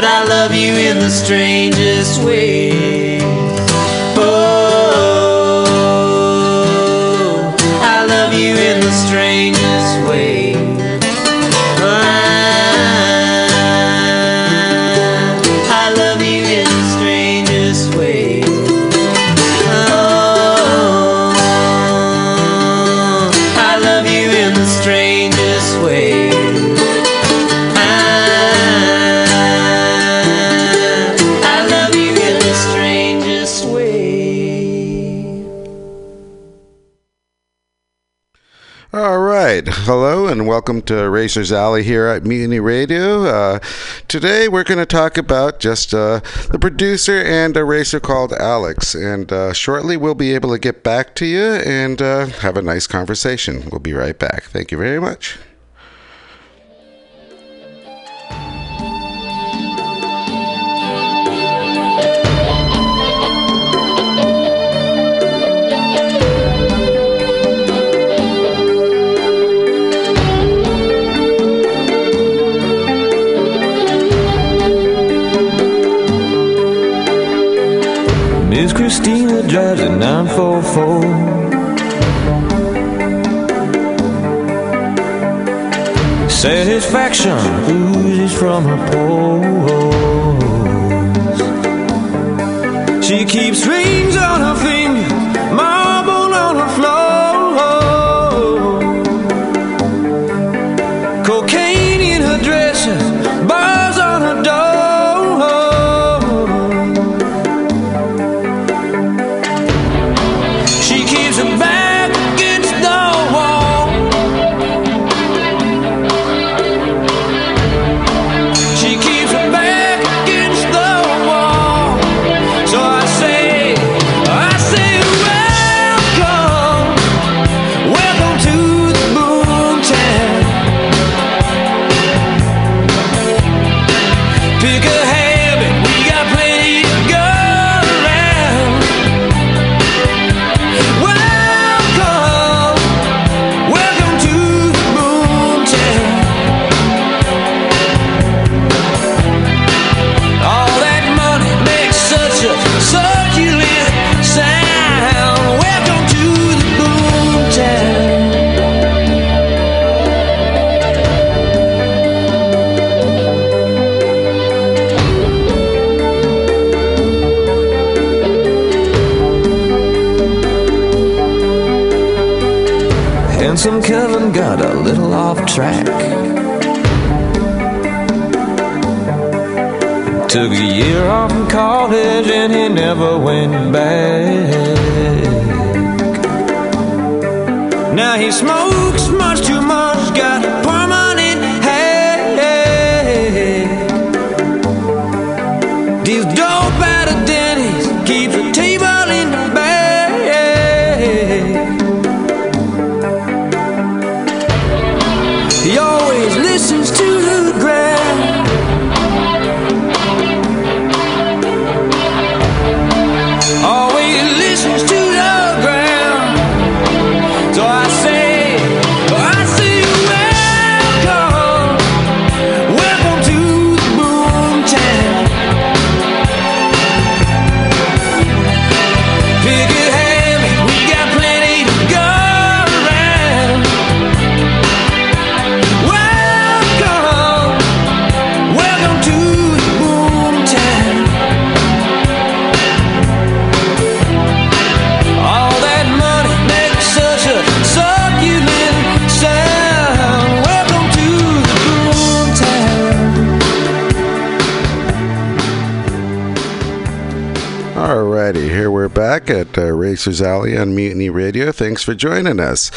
but I love you in the strangest way. Welcome to Racers Alley here at Mutiny Radio. Uh, today we're going to talk about just uh, the producer and a racer called Alex. And uh, shortly we'll be able to get back to you and uh, have a nice conversation. We'll be right back. Thank you very much. Drives a 944. Satisfaction oozes from her pores. She keeps rings on her fingers, Racers Alley on Mutiny Radio. Thanks for joining us.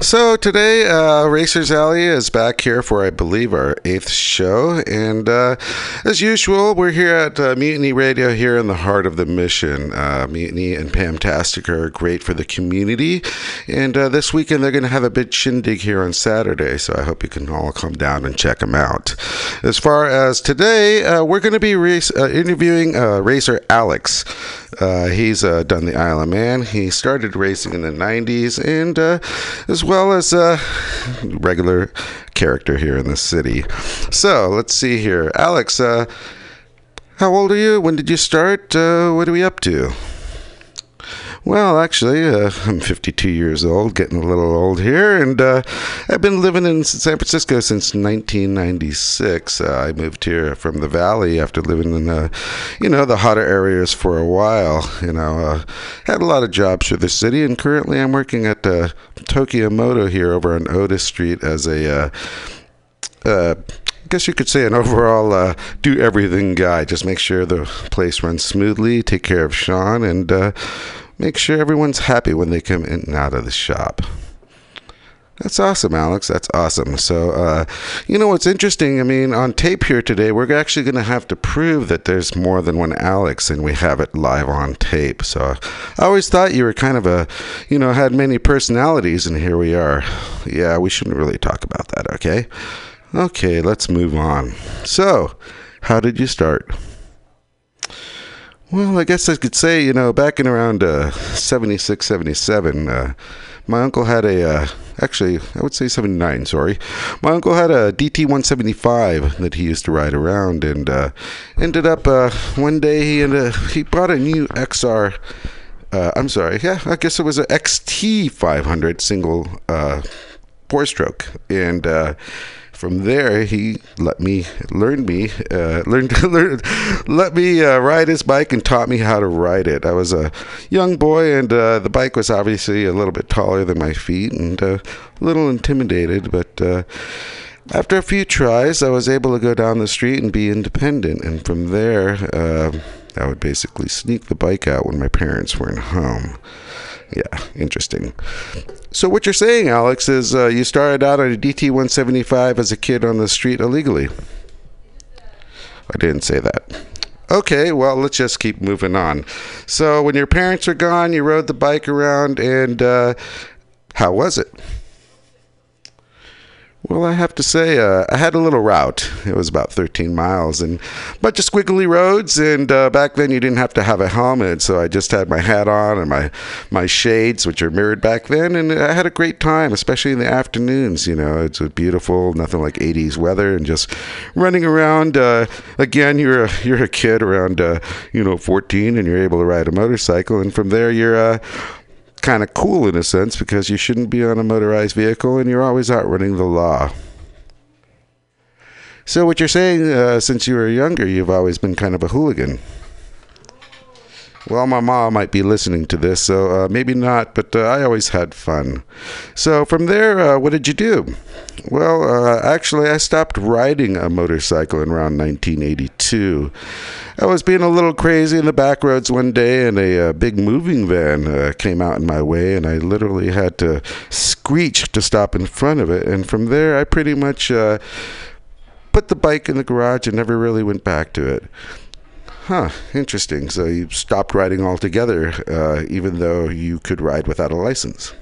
So today, uh, Racers Alley is back here for, I believe, our eighth show, and uh, as usual, we're here at uh, Mutiny Radio here in the heart of the mission. Uh, Mutiny and Pam Pamtastic are great for the community, and uh, this weekend they're going to have a big shindig here on Saturday. So I hope you can all come down and check them out. As far as today, uh, we're going to be interviewing racer Alex. He's done the Isle of Man. He started racing in the 90s, and uh, as well as a regular character here in the city. So let's see here. Alex, uh, How old are you? When did you start? Uh, what are we up to? Well, actually, uh, I'm 52 years old, getting a little old here, and uh, I've been living in San Francisco since 1996. Uh, I moved here from the Valley after living in, you know, the hotter areas for a while. You know, uh, had a lot of jobs for the city, and currently I'm working at uh, Tokyo Moto here over on Otis Street as a. Uh, I guess you could say an overall uh, do everything guy. Just make sure the place runs smoothly, take care of Sean, and uh, make sure everyone's happy when they come in and out of the shop. That's awesome, Alex. That's awesome. So, uh, you know what's interesting? I mean, on tape here today, we're actually going to have to prove that there's more than one Alex, and we have it live on tape. So, I always thought you were kind of a, you know, had many personalities, and here we are. Yeah, we shouldn't really talk about that, okay? Okay, let's move on. So, how did you start? Well, I guess I could say, you know, back in around uh, 76, 77, uh, my uncle had a, uh, actually, I would say 79, sorry. My uncle had a DT 175 that he used to ride around and uh, ended up uh, one day he, ended, he bought a new XR. Uh, I'm sorry, yeah, I guess it was a XT 500 single uh, four stroke. And, uh, from there, he let me learn me uh, learn to learn, let me uh, ride his bike and taught me how to ride it. I was a young boy, and uh, the bike was obviously a little bit taller than my feet, and uh, a little intimidated. But uh, after a few tries, I was able to go down the street and be independent. And from there, uh, I would basically sneak the bike out when my parents weren't home. Yeah, interesting. So what you're saying, Alex, is uh, you started out on a DT 175 as a kid on the street illegally. I didn't say that. Okay, well, let's just keep moving on. So when your parents are gone, you rode the bike around, and uh, how was it? Well, I have to say, uh, I had a little route. It was about 13 miles and a bunch of squiggly roads. And uh, back then, you didn't have to have a helmet, so I just had my hat on and my my shades, which are mirrored back then. And I had a great time, especially in the afternoons. You know, it's beautiful, nothing like 80s weather, and just running around. Uh, again, you're a you're a kid around uh, you know 14, and you're able to ride a motorcycle, and from there, you're uh, kind of cool in a sense because you shouldn't be on a motorized vehicle and you're always outrunning the law. So, what you're saying, uh, since you were younger, you've always been kind of a hooligan. Well, my mom might be listening to this, so uh, maybe not, but uh, I always had fun. So, from there, uh, what did you do? Well, uh, actually, I stopped riding a motorcycle in around 1982. I was being a little crazy in the back roads one day, and a uh, big moving van uh, came out in my way, and I literally had to screech to stop in front of it. And from there, I pretty much put the bike in the garage and never really went back to it. Huh, interesting. So you stopped riding altogether, uh, even though you could ride without a license.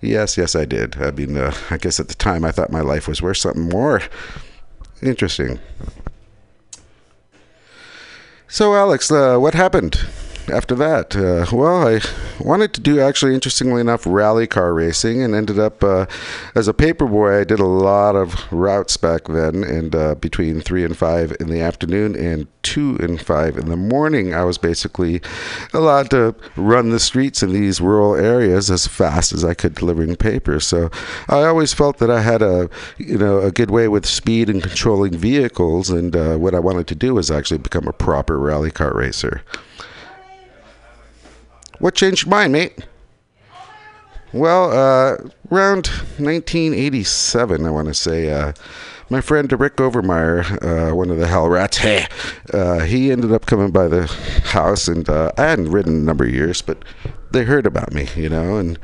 Yes, yes, I did. I mean, uh, I guess at the time I thought my life was worth something more. Interesting. So, Alex, uh, what happened after that? Uh, well, I wanted to do actually, interestingly enough, rally car racing and ended up uh, as a paperboy. I did a lot of routes back then, and uh, between three and five in the afternoon and two and five in the morning, I was basically allowed to run the streets in these rural areas as fast as I could delivering papers. So I always felt that I had a, you know, a good way with speed and controlling vehicles, and uh, what I wanted to do was actually become a proper rally car racer. What changed your mind, mate? Well, uh, around 1987, I want to say, uh, my friend Rick Overmeyer, uh, one of the Hell Rats, hey, uh, he ended up coming by the house, and uh, I hadn't ridden a number of years, but they heard about me, you know, and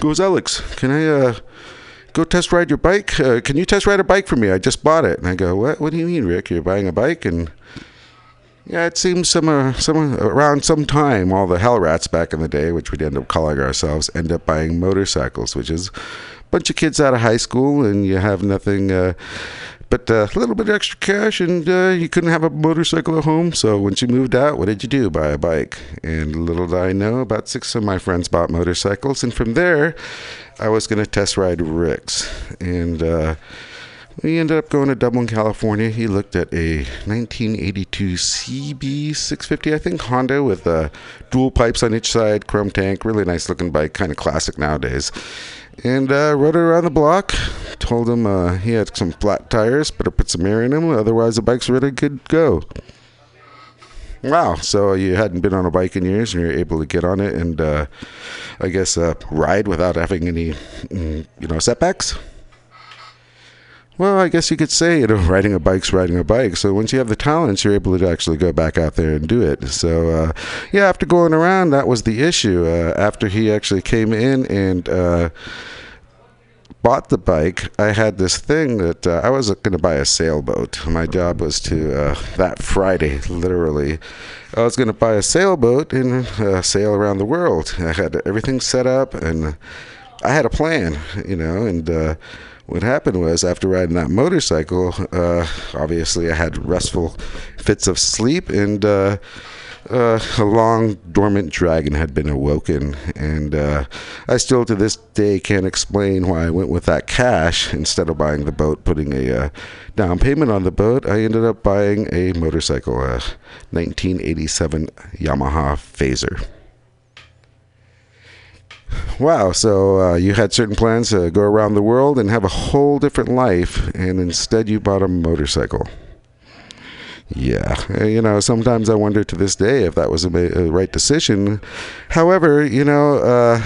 goes, Alex, can I uh, go test ride your bike? Can you test ride a bike for me? I just bought it. And I go, what? What do you mean, Rick? You're buying a bike? And yeah, it seems some, uh, some around some time, all the hell rats back in the day, which we'd end up calling ourselves, end up buying motorcycles, which is a bunch of kids out of high school, and you have nothing uh, but uh, a little bit extra cash, and uh, you couldn't have a motorcycle at home. So once you moved out, what did you do? Buy a bike. And little did I know, about six of my friends bought motorcycles, and from there, I was going to test ride Rick's, and uh, We ended up going to Dublin, California. He looked at a 1982 CB650, I think, Honda with uh, dual pipes on each side, chrome tank, really nice looking bike, kind of classic nowadays. And uh, rode it around the block. Told him uh, he had some flat tires, better put some air in them, otherwise the bike's ready to go. Wow. So you hadn't been on a bike in years and you're able to get on it and uh, I guess uh, ride without having any, mm, you know, setbacks? Well, I guess you could say, you know, riding a bike's riding a bike. So once you have the talents, you're able to actually go back out there and do it. So, uh, yeah, after going around, that was the issue. Uh, after he actually came in and uh, bought the bike, I had this thing that uh, I was going to buy a sailboat. My job was to, uh, that Friday, literally, I was going to buy a sailboat and uh, sail around the world. I had everything set up and I had a plan, you know, and what happened was after riding that motorcycle, uh, obviously I had restful fits of sleep and uh, uh, a long dormant dragon had been awoken. And uh, I still to this day can't explain why I went with that cash instead of buying the boat, putting a uh, down payment on the boat. I ended up buying a motorcycle, a 1987 Yamaha Fazer. Wow, so uh, you had certain plans to go around the world and have a whole different life, and instead you bought a motorcycle. Yeah, you know, sometimes I wonder to this day if that was a, a right decision. However, you know, uh,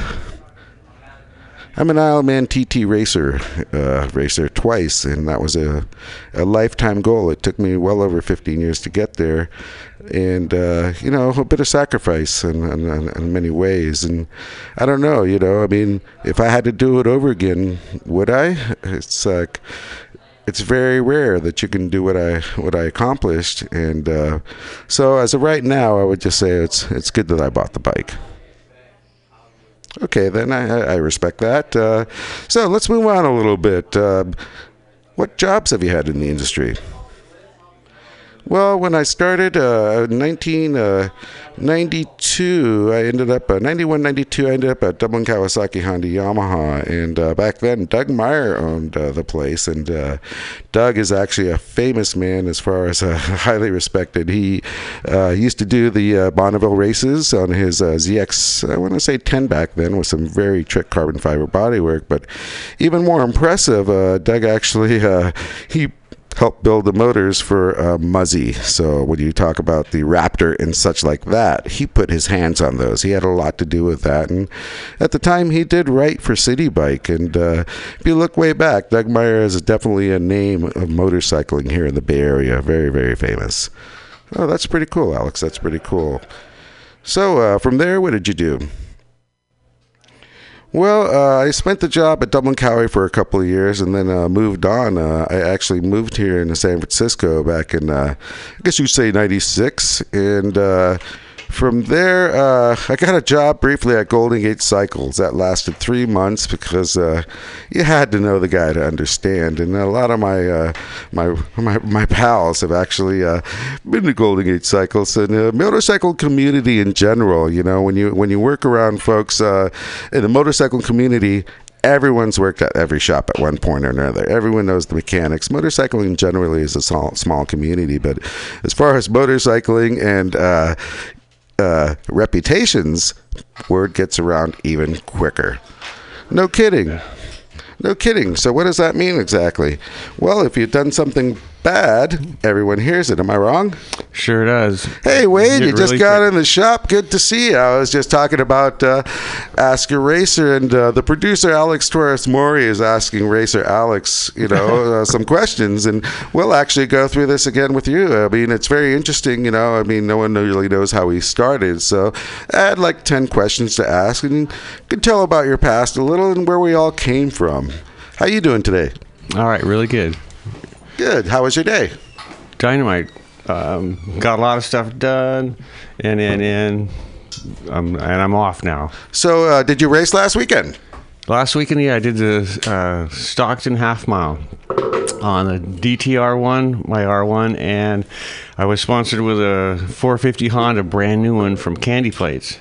I'm an Isle of Man TT racer, uh, racer twice, and that was a, a lifetime goal. It took me well over 15 years to get there, and uh, you know, a bit of sacrifice in, in, in many ways. And I don't know, you know, I mean, if I had to do it over again, would I? It's like it's very rare that you can do what I what I accomplished, and uh, so as of right now, I would just say it's it's good that I bought the bike. Okay, then I, I respect that. Uh, so let's move on a little bit. Uh, what jobs have you had in the industry? Well, when I started uh, 1992, I ended up, uh, 91, 92, I ended up at Dublin Kawasaki Honda Yamaha. And uh, back then, Doug Meyer owned uh, the place. And uh, Doug is actually a famous man as far as uh, highly respected. He uh, used to do the uh, Bonneville races on his uh, ZX, I want to say 10 back then, with some very trick carbon fiber bodywork. But even more impressive, uh, Doug actually, uh, he helped build the motors for uh, Muzzy. So when you talk about the Raptor and such like that, he put his hands on those. He had a lot to do with that. And at the time, he did write for City Bike. And uh, if you look way back, Doug Meyer is definitely a name of motorcycling here in the Bay Area. Very, very famous. Oh, that's pretty cool, Alex. That's pretty cool. So uh, from there, what did you do? Well, uh, I spent the job at Dublin Kawi for a couple of years and then uh, moved on. Uh, I actually moved here in San Francisco back in, uh, I guess you'd say 96. And uh, from there, uh, I got a job briefly at Golden Gate Cycles. That lasted three months because uh, you had to know the guy to understand. And a lot of my uh, my, my my pals have actually uh, been to Golden Gate Cycles and the motorcycle community in general. You know, when you when you work around folks uh, in the motorcycle community. Everyone's worked at every shop at one point or another. Everyone knows the mechanics. Motorcycling generally is a small, small community, but as far as motorcycling and uh, uh, reputations, word gets around even quicker. No kidding. No kidding. So, what does that mean exactly? Well, if you've done something bad, everyone hears it. Am I wrong? Sure does. Hey, Wade, you just got quick. in the shop. Good to see you. I was just talking about uh, Ask Your Racer, and uh, the producer, Alex Torres Mori, is asking Racer Alex, you know, uh, some questions, and we'll actually go through this again with you. I mean, it's very interesting, you know. I mean, no one really knows how he started, so I had like 10 questions to ask, and you can tell about your past a little and where we all came from. How you doing today? All right, really good. Good. How was your day? Dynamite. Um, got a lot of stuff done, and and and um, and I'm off now. So, uh, did you race last weekend? Last weekend, yeah, I did the uh, Stockton half mile on the DTR one, my R1, and I was sponsored with a 450 Honda, brand new one from Candy Plates.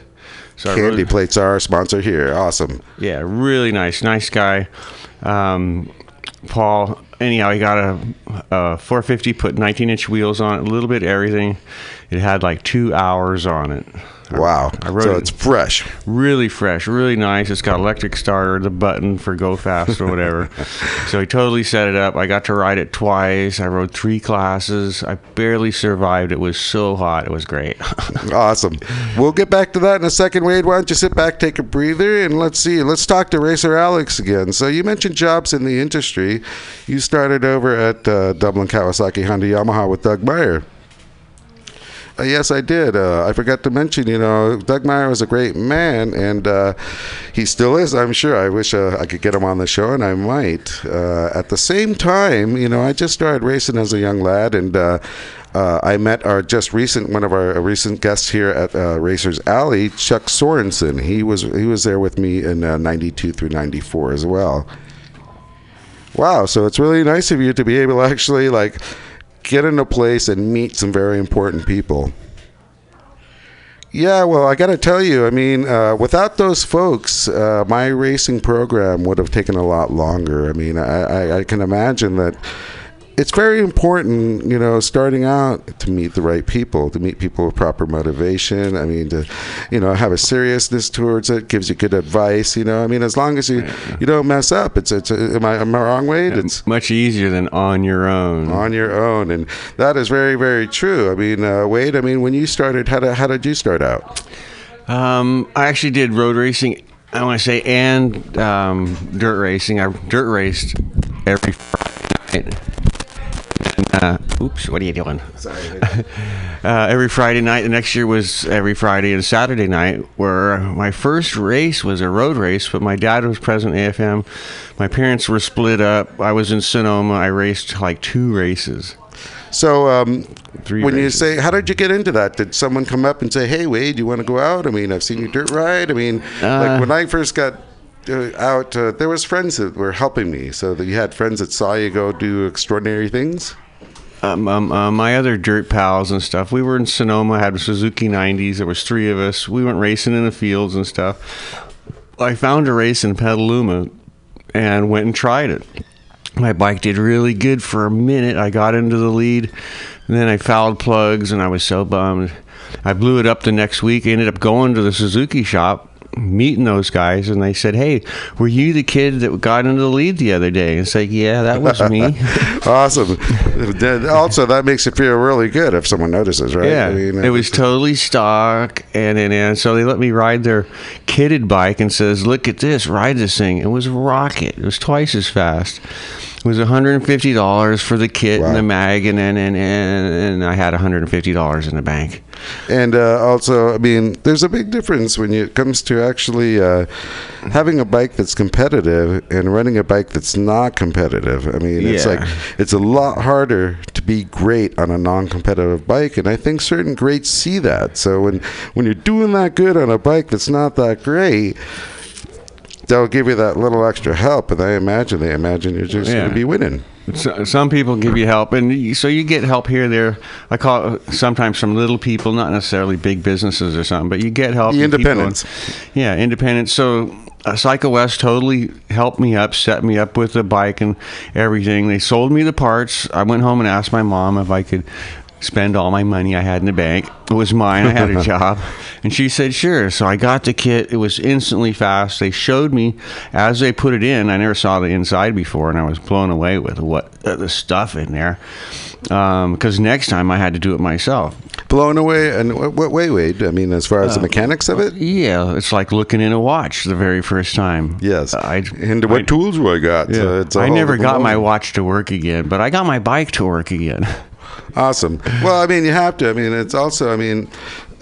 So Candy really- Plates are our sponsor here. Awesome. Yeah, really nice, nice guy. Um, Paul anyhow, he got a, a 450, put 19 inch wheels on it, a little bit everything. It had like two hours on it. Wow. I wrote so it- it's fresh. Really fresh, really nice. It's got electric starter, the button for go fast or whatever. so he totally set it up. I got to ride it twice. I rode three classes. I barely survived. It was so hot. It was great. Awesome. We'll get back to that in a second, Wade. Why don't you sit back, take a breather, and let's see. Let's talk to Racer Alex again. So you mentioned jobs in the industry. You started over at uh, Dublin Kawasaki Honda Yamaha with Doug Meyer. Uh, yes, I did. Uh, I forgot to mention, you know, Doug Meyer was a great man, and uh, he still is, I'm sure. I wish uh, I could get him on the show, and I might. Uh, at the same time, you know, I just started racing as a young lad, and uh, I met our just recent one of our recent guests here at Racers Alley, Chuck Sorensen. He was he was there with me in uh, '92 through '94 as well. Wow, so it's really nice of you to be able to actually like get in a place and meet some very important people. Yeah, well, I got to tell you, I mean, uh, without those folks, uh, my racing program would have taken a lot longer. I mean, I, I, I can imagine that it's very important, you know, starting out to meet the right people, to meet people with proper motivation. I mean, to, you know, have a seriousness towards it, gives you good advice. You know, I mean, as long as you you don't mess up, it's it's. Am I am I wrong, Wade? It's Much easier than on your own. on your own, and that is very very true. I mean, uh, Wade. I mean, when you started, how did how did you start out? Um, I actually did road racing. I want to say and um, dirt racing. I dirt raced every Friday night. Uh, oops, what are you doing? Sorry. Uh, every Friday night. The next year was every Friday and Saturday night. Where my first race was a road race, but my dad was present at AFM. My parents were split up. I was in Sonoma. I raced like two races. So, um, Three when races. you say, how did you get into that? Did someone come up and say, "Hey, Wade, do you want to go out?" I mean, I've seen you dirt ride. I mean, Uh, like when I first got uh, out, uh, there was friends that were helping me. So that you had friends that saw you go do extraordinary things. Um, um, uh, my other dirt pals and stuff. We were in Sonoma, had Suzuki 90s. There was three of us. We went racing in the fields and stuff. I found a race in Petaluma and went and tried it. My bike did really good for a minute. I got into the lead, and then I fouled plugs, and I was so bummed. I blew it up the next week. I Ended up going to the Suzuki shop, meeting those guys, and they said, "Hey, were you the kid that got into the lead the other day?" And it's like, "Yeah, that was me." awesome. Also, that makes it feel really good if someone notices, right? Yeah, I mean, it was totally stock, and, and and so they let me ride their kitted bike and says, "Look at this, ride this thing." It was rocket. It was twice as fast. It was one hundred and fifty dollars for the kit Wow. and the mag, and and and and, and I had one hundred and fifty dollars in the bank. And uh, also, I mean, there's a big difference when it comes to actually uh, having a bike that's competitive and running a bike that's not competitive. I mean, it's Yeah. like it's a lot harder to be great on a non-competitive bike, and I think certain greats see that. So when when you're doing that good on a bike that's not that great. They'll give you that little extra help, and I imagine they imagine you're just going to be winning. So, some people give you help, and you- so you get help here, there. I call it sometimes from little people, not necessarily big businesses or something, but you get help. The independence. yeah, independence. So uh, Cycle West totally helped me up, set me up with the bike and everything. They sold me the parts. I went home and asked my mom if I could spend all my money I had in the bank. It was mine. I had a job. And she said, sure. So I got the kit. It was instantly fast. They showed me as they put it in. I never saw the inside before, and I was blown away with what uh, the stuff in there. Because next time I had to do it myself. Blown away, and what, what way, Wade? I mean, as far as the mechanics of it, Yeah, it's like looking in a watch the very first time. yes. I, and what I- tools do I got? A I never got my watch to work again, but I got my bike to work again. Awesome. Well, I mean, you have to. I mean, it's also. I mean,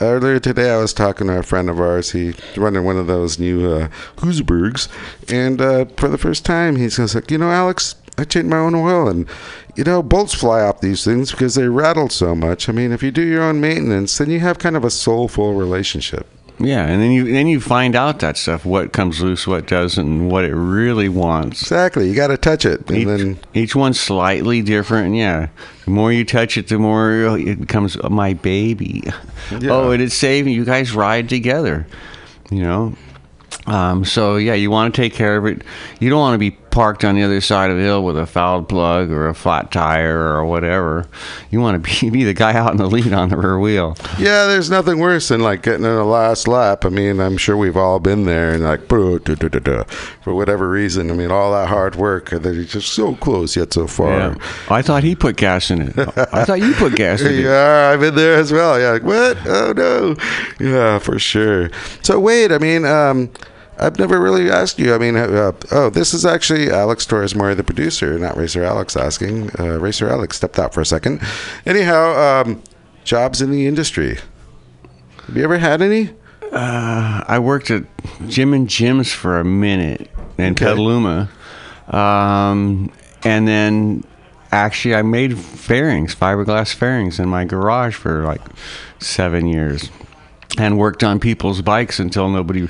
earlier today I was talking to a friend of ours. He running one of those new uh, Husabergs, and uh, for the first time, he's like, you know, Alex, I changed my own oil, and you know, bolts fly off these things because they rattle so much. I mean, if you do your own maintenance, then you have kind of a soulful relationship. Yeah, and then you then you find out that stuff, what comes loose, what doesn't, and what it really wants. Exactly. You got to touch it, and Each, then each one's slightly different, yeah, the more you touch it, the more it becomes my baby. Oh, and it's saving you guys ride together, you know. Um, so yeah, you want to take care of it. You don't want to be parked on the other side of the hill with a fouled plug or a flat tire or whatever. You want to be, be the guy out in the lead on the rear wheel. Yeah, there's nothing worse than like getting in the last lap. I mean, I'm sure we've all been there and like, for whatever reason. I mean, all that hard work and then you're just so close yet so far. Yeah. I thought he put gas in it. I thought you put gas in it. Yeah, I've been there as well. Yeah, like, what? Oh no. Yeah, for sure. So wait, I mean, um, I've never really asked you. I mean, uh, oh, this is actually Alex Torres Murray, the producer, not Racer Alex asking. Uh, Racer Alex stepped out for a second. Anyhow, um, jobs in the industry. Have you ever had any? I worked at Jim and Jim's for a minute in Okay. Petaluma. Um, and then actually, I made fairings, fiberglass fairings in my garage for like seven years. And worked on people's bikes until nobody,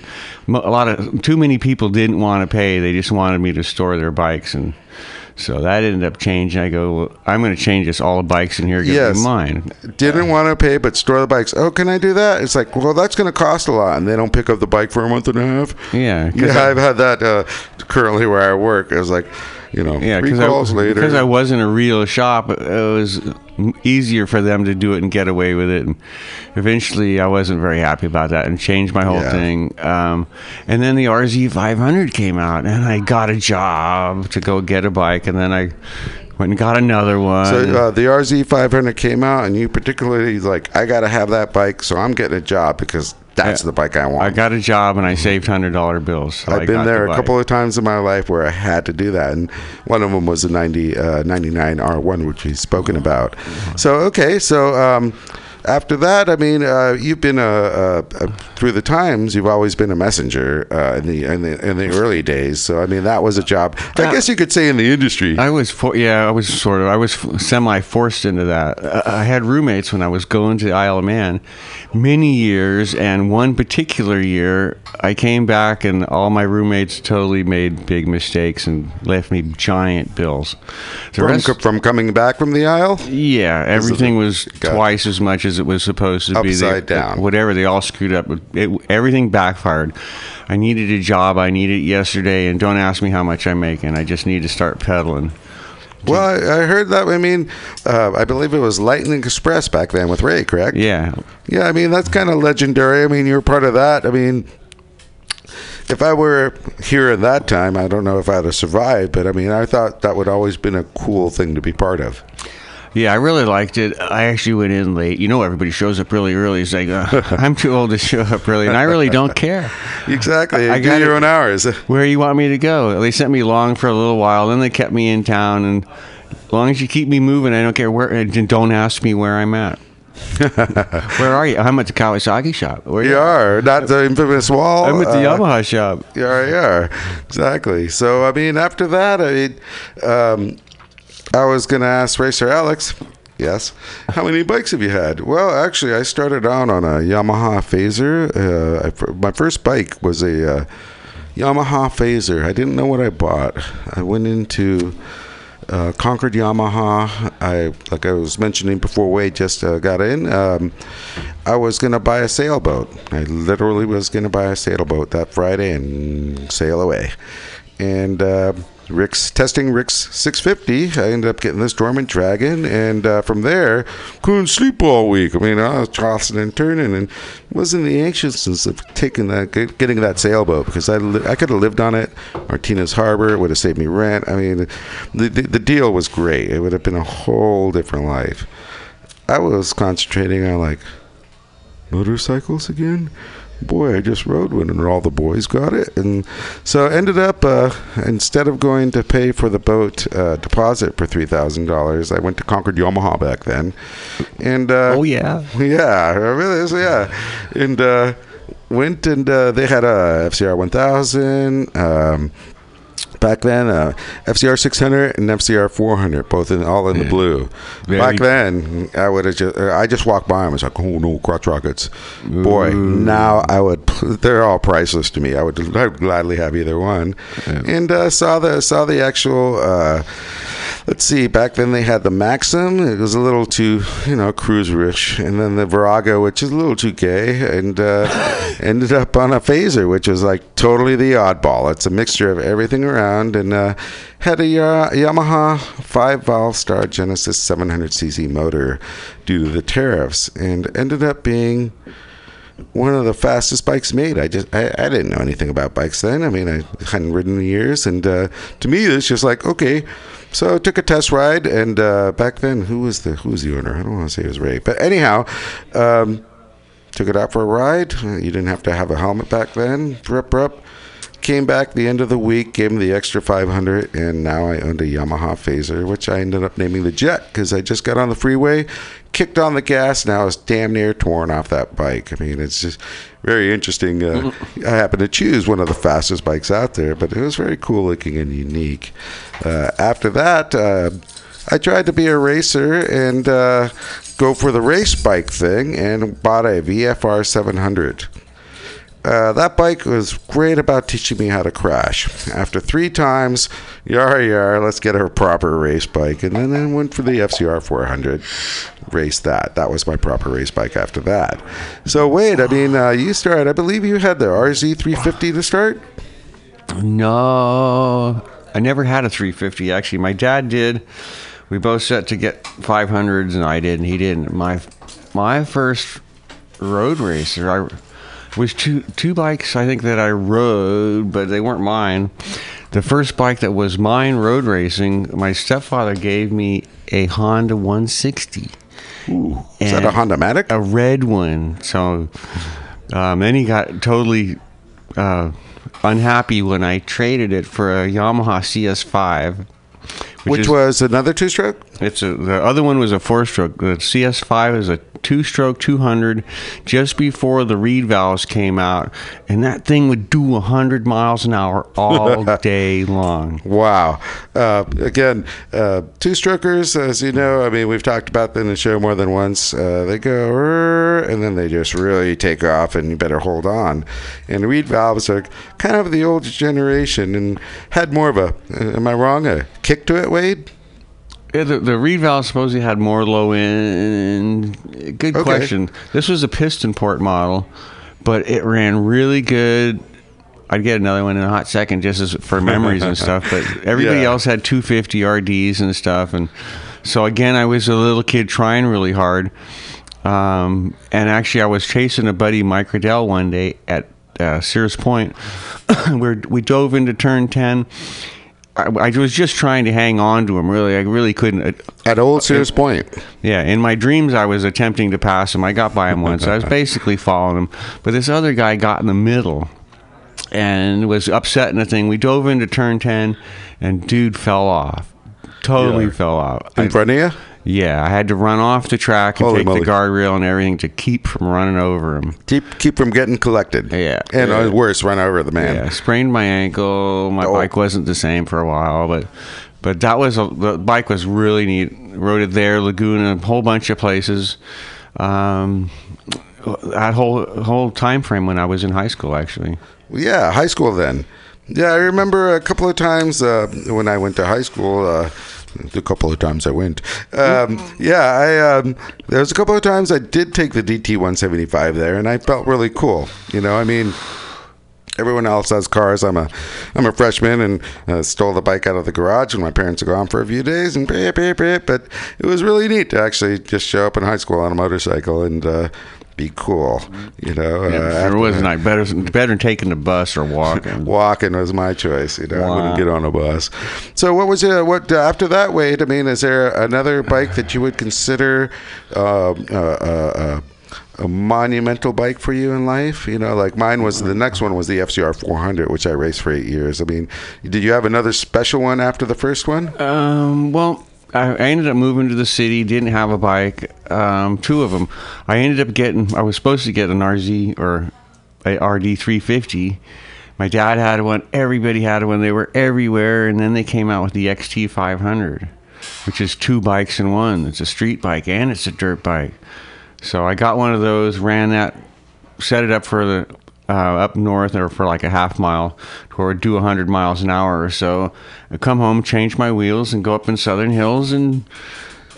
a lot of, too many people didn't want to pay. They just wanted me to store their bikes. And so that ended up changing. I go, well, I'm going to change this. All the bikes in here get Yes. mine. Didn't want to pay, but store the bikes. Oh, can I do that? It's like, well, that's going to cost a lot, and they don't pick up the bike for a month and a half. yeah Yeah, I- I've had that uh, currently where I work. It was like, you know, Yeah, three because I, later. because I wasn't a real shop, it was easier for them to do it and get away with it. And eventually, I wasn't very happy about that and changed my whole Yeah. thing. Um, and then the RZ 500 came out, and I got a job to go get a bike, and then I went and got another one. So uh, the RZ 500 came out, and you particularly like, I got to have that bike, so I'm getting a job because that's the bike I want. I got a job and I saved hundred dollar bills. So I I've been there the a couple of times in my life where I had to do that, and one of them was the 90, uh, 99 R1, which we've spoken about. So okay, so um, after that, I mean, uh, you've been a, a, a through the times. You've always been a messenger uh, in the in the in the early days. So I mean, that was a job. I guess you could say in the industry. I was, for, yeah, I was sort of, I was semi forced into that. I I had roommates when I was going to the Isle of Man many years, and one particular year, I came back and all my roommates totally made big mistakes and left me giant bills. The from, rest- from coming back from the Isle. yeah, everything was twice as much as it was supposed to be. They- Upside down. Whatever, they all screwed up. It, everything backfired. I needed a job. I needed it yesterday, and don't ask me how much I'm making. I just need to start pedaling. Well, I, I heard that. I mean, uh, I believe it was Lightning Express back then with Ray, correct? Yeah, Yeah, I mean that's kind of legendary. I mean, you're part of that. I mean, if I were here at that time, I don't know if I'd have survived, but I mean, I thought that would always been a cool thing to be part of. Yeah, I really liked it. I actually went in late. You know, everybody shows up really early. It's like, uh, I'm too old to show up early, and I really don't care. Exactly. I You do got your own hours. Where you want me to go? They sent me along for a little while, then they kept me in town, and as long as you keep me moving, I don't care where. And don't ask me where I'm at. where are you? I'm at the Kawasaki shop. Where You are not the infamous wall. I'm at the uh, Yamaha shop. Yeah, you are. Exactly. So, I mean, after that, I mean, um, I was going to ask Racer Alex, yes, how many bikes have you had? Well, actually, I started out on a Yamaha Fazer. Uh, I, my first bike was a uh, Yamaha Fazer. I didn't know what I bought. I went into uh, Concord Yamaha. I like I was mentioning before Wade just uh, got in. Um, I was gonna buy a sailboat. I literally was gonna buy a sailboat that Friday and sail away. And uh, Rick's testing Rick's 650. I ended up getting this dormant dragon, and uh, from there couldn't sleep all week. I mean, I was tossing and turning, and wasn't the anxiousness of taking that, get- getting that sailboat because I li- I could have lived on it. Martinez Harbor it would have saved me rent. I mean, the, the the deal was great. It would have been a whole different life. I was concentrating on like motorcycles again. Boy, I just rode one, and all the boys got it, and so I ended up uh, instead of going to pay for the boat uh, deposit for three thousand dollars, I went to Concord Yamaha back then, and uh, Oh, yeah. yeah, really yeah, and uh, went and uh, they had a FZR one thousand. Um, Back then, uh, FZR 600 and FZR 400, both in all in the blue. Very- Back then, I would have just I just walked by them. I was like, oh no, crotch rockets. Boy, now I would. They're all priceless to me. I would, I would gladly have either one. And uh, saw the saw the actual. Uh, let's see. Back then they had the Maxim. It was a little too, you know, cruiserish, and then the Virago, which is a little too gay, and uh, ended up on a Fazer, which was like totally the oddball. It's a mixture of everything around, and uh, had a Ya- Yamaha five-valve Star Genesis 700cc motor due to the tariffs, and ended up being one of the fastest bikes made. I just I, I didn't know anything about bikes then. I mean, I hadn't ridden in years, and uh, to me, it's just like okay. So I took a test ride, and uh, back then, who was the who was the owner? I don't want to say it was Ray, but anyhow, um, took it out for a ride. You didn't have to have a helmet back then. Rup, rup. Came back the end of the week, gave him the extra 500, and now I owned a Yamaha Fazer, which I ended up naming the Jet because I just got on the freeway, kicked on the gas, now it's damn near torn off that bike. I mean, it's just very interesting. Uh, I happened to choose one of the fastest bikes out there, but it was very cool looking and unique. Uh, after that, uh, I tried to be a racer and uh, go for the race bike thing and bought a VFR 700. Uh, that bike was great about teaching me how to crash. After three times, yar yar, let's get a proper race bike. And then I went for the FZR 400, raced that. That was my proper race bike after that. So, wait, I mean, uh, you started, I believe you had the RZ 350 to start? No, I never had a 350. Actually, my dad did. We both set to get 500s, and I didn't. he didn't. My my first road racer, I was two two bikes. I think that I rode, but they weren't mine. The first bike that was mine road racing, my stepfather gave me a Honda 160 Is that a Honda Matic? a red one. So um, then he got totally uh, unhappy when I traded it for a Yamaha CS5, Which is- was another two stroke? it's a, the other one was a four stroke. The CS5 is a two stroke 200 just before the reed valves came out, and that thing would do 100 miles an hour all day long. Wow. Uh, again, uh, two strokers, as you know, I mean, we've talked about them in the show more than once. Uh, they go, and then they just really take off, and you better hold on. And reed valves are kind of the old generation and had more of a, uh, am I wrong, a kick to it, Wade? Yeah, the, the reed valve supposedly had more low end. Good Okay. question. This was a piston port model, but it ran really good. I'd get another one in a hot second just as for memories and stuff. But everybody Yeah. else had 250 RDs and stuff, and so again, I was a little kid trying really hard. Um, and actually, I was chasing a buddy, Mike Riddell, one day at uh, Sears Point. where we dove into turn 10. I, I was just trying to hang on to him. Really, I really couldn't. uh, At Old Sears Point. yeah, in my dreams, I was attempting to pass him. I got by him once. I was basically following him, but this other guy got in the middle and was upsetting the thing. We dove into turn ten, and dude fell off. Totally Yeah. fell off. In front of you? Yeah, I had to run off the track and Holy take moly. the guardrail and everything to keep from running over him. Keep, keep from getting collected. Yeah. And Yeah. uh, worse, run over the man. Yeah, sprained my ankle. My Oh. bike wasn't the same for a while, but but that was a, the bike was really neat. Rode it there, Laguna, a whole bunch of places. Um, that whole whole time frame when I was in high school, actually. Yeah, high school then. Yeah, I remember a couple of times uh, when I went to high school. Uh, the couple of times I went. Um, yeah, I um, there was a couple of times I did take the DT 175 there, and I felt really cool. You know, I mean. Everyone else has cars. I'm a, I'm a freshman and uh, stole the bike out of the garage when my parents were gone for a few days and beep, beep, beep. But it was really neat to actually just show up in high school on a motorcycle and uh, be cool. You know, uh, Yeah, after it wasn't like better better than taking the bus or walking. Walking was my choice. You know, I wouldn't get on a bus. So, what was it? What uh, after that? Wade, I mean, is there another bike that you would consider um, uh, uh, uh, a monumental bike for you in life? You know, like mine was. The next one was the FZR 400, which I raced for eight years. I mean, did you have another special one after the first one? Um, well, I, ended up moving to the city. Didn't have a bike. Um, two of them. I ended up getting. I was supposed to get an RZ or a RD 350. My dad had one. Everybody had one. They were everywhere. And then they came out with the XT 500, which is two bikes in one. It's a street bike and it's a dirt bike. So I got one of those. Ran that. Set it up for the uh, up north or for like a half mile or do 100 miles an hour or so. I come home, change my wheels, and go up in Southern Hills and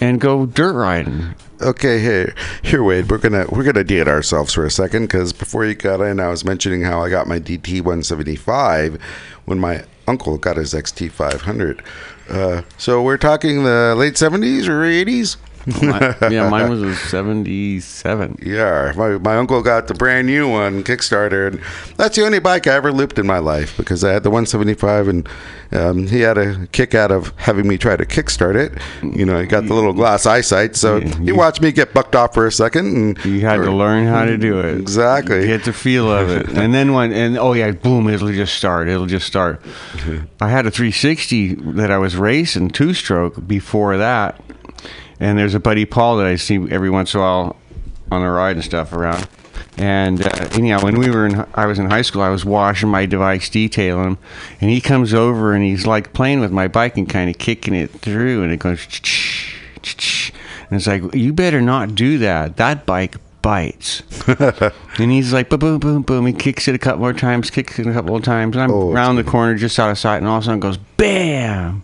and go dirt riding. Okay, here, here, Wade. We're gonna we're gonna date ourselves for a second because before you got in, I was mentioning how I got my DT 175 when my uncle got his XT 500. Uh, so we're talking the late 70s or 80s. My- yeah, mine was a 77. Yeah, my, my uncle got the brand new one, Kickstarter, and that's the only bike I ever looped in my life because I had the 175, and um, he had a kick out of having me try to kickstart it. You know, he got the little glass eyesight, so Yeah, he you- watched me get bucked off for a second, and You had to learn how to do it. Exactly. Get the feel of it. And then when, and oh yeah, boom, it'll just start. It'll just start. I had a 360 that I was racing two stroke before that. And there's a buddy Paul that I see every once in a while on the ride and stuff around. And uh, anyhow, when we were in, I was in high school. I was washing my device, detailing, and he comes over and he's like playing with my bike and kind of kicking it through, and it goes, and it's like, you better not do that. That bike bites. and he's like, boom, boom, boom, boom. He kicks it a couple more times, kicks it a couple more times. And I'm Oh, around the corner, just out of sight, and all of a sudden it goes, bam,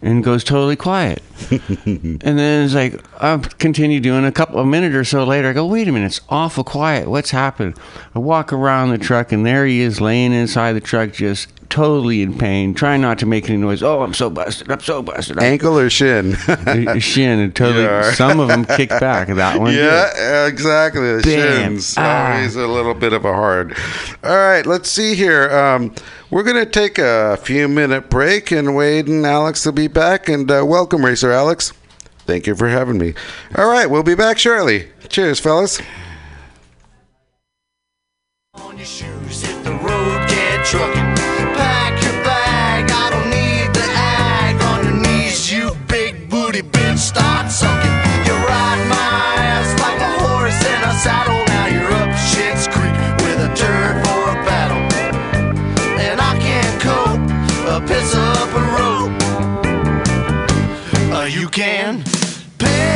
and goes totally quiet. and then it's like, I continue doing a couple, a minute or so later. I go, wait a minute, it's awful quiet. What's happened? I walk around the truck, and there he is laying inside the truck, just totally in pain, trying not to make any noise. Oh, I'm so busted. I'm so busted. I'm ankle or shin. shin and totally Yeah. some of them kick back that one did. yeah, exactly. The Bam. shins. Ah. Always a little bit of a hard. All right, let's see here. Um, we're going to take a few minute break, and Wade and Alex will be back. And uh, welcome, Racer Alex. Thank you for having me. All right, we'll be back shortly. Cheers, fellas. on you can. Piss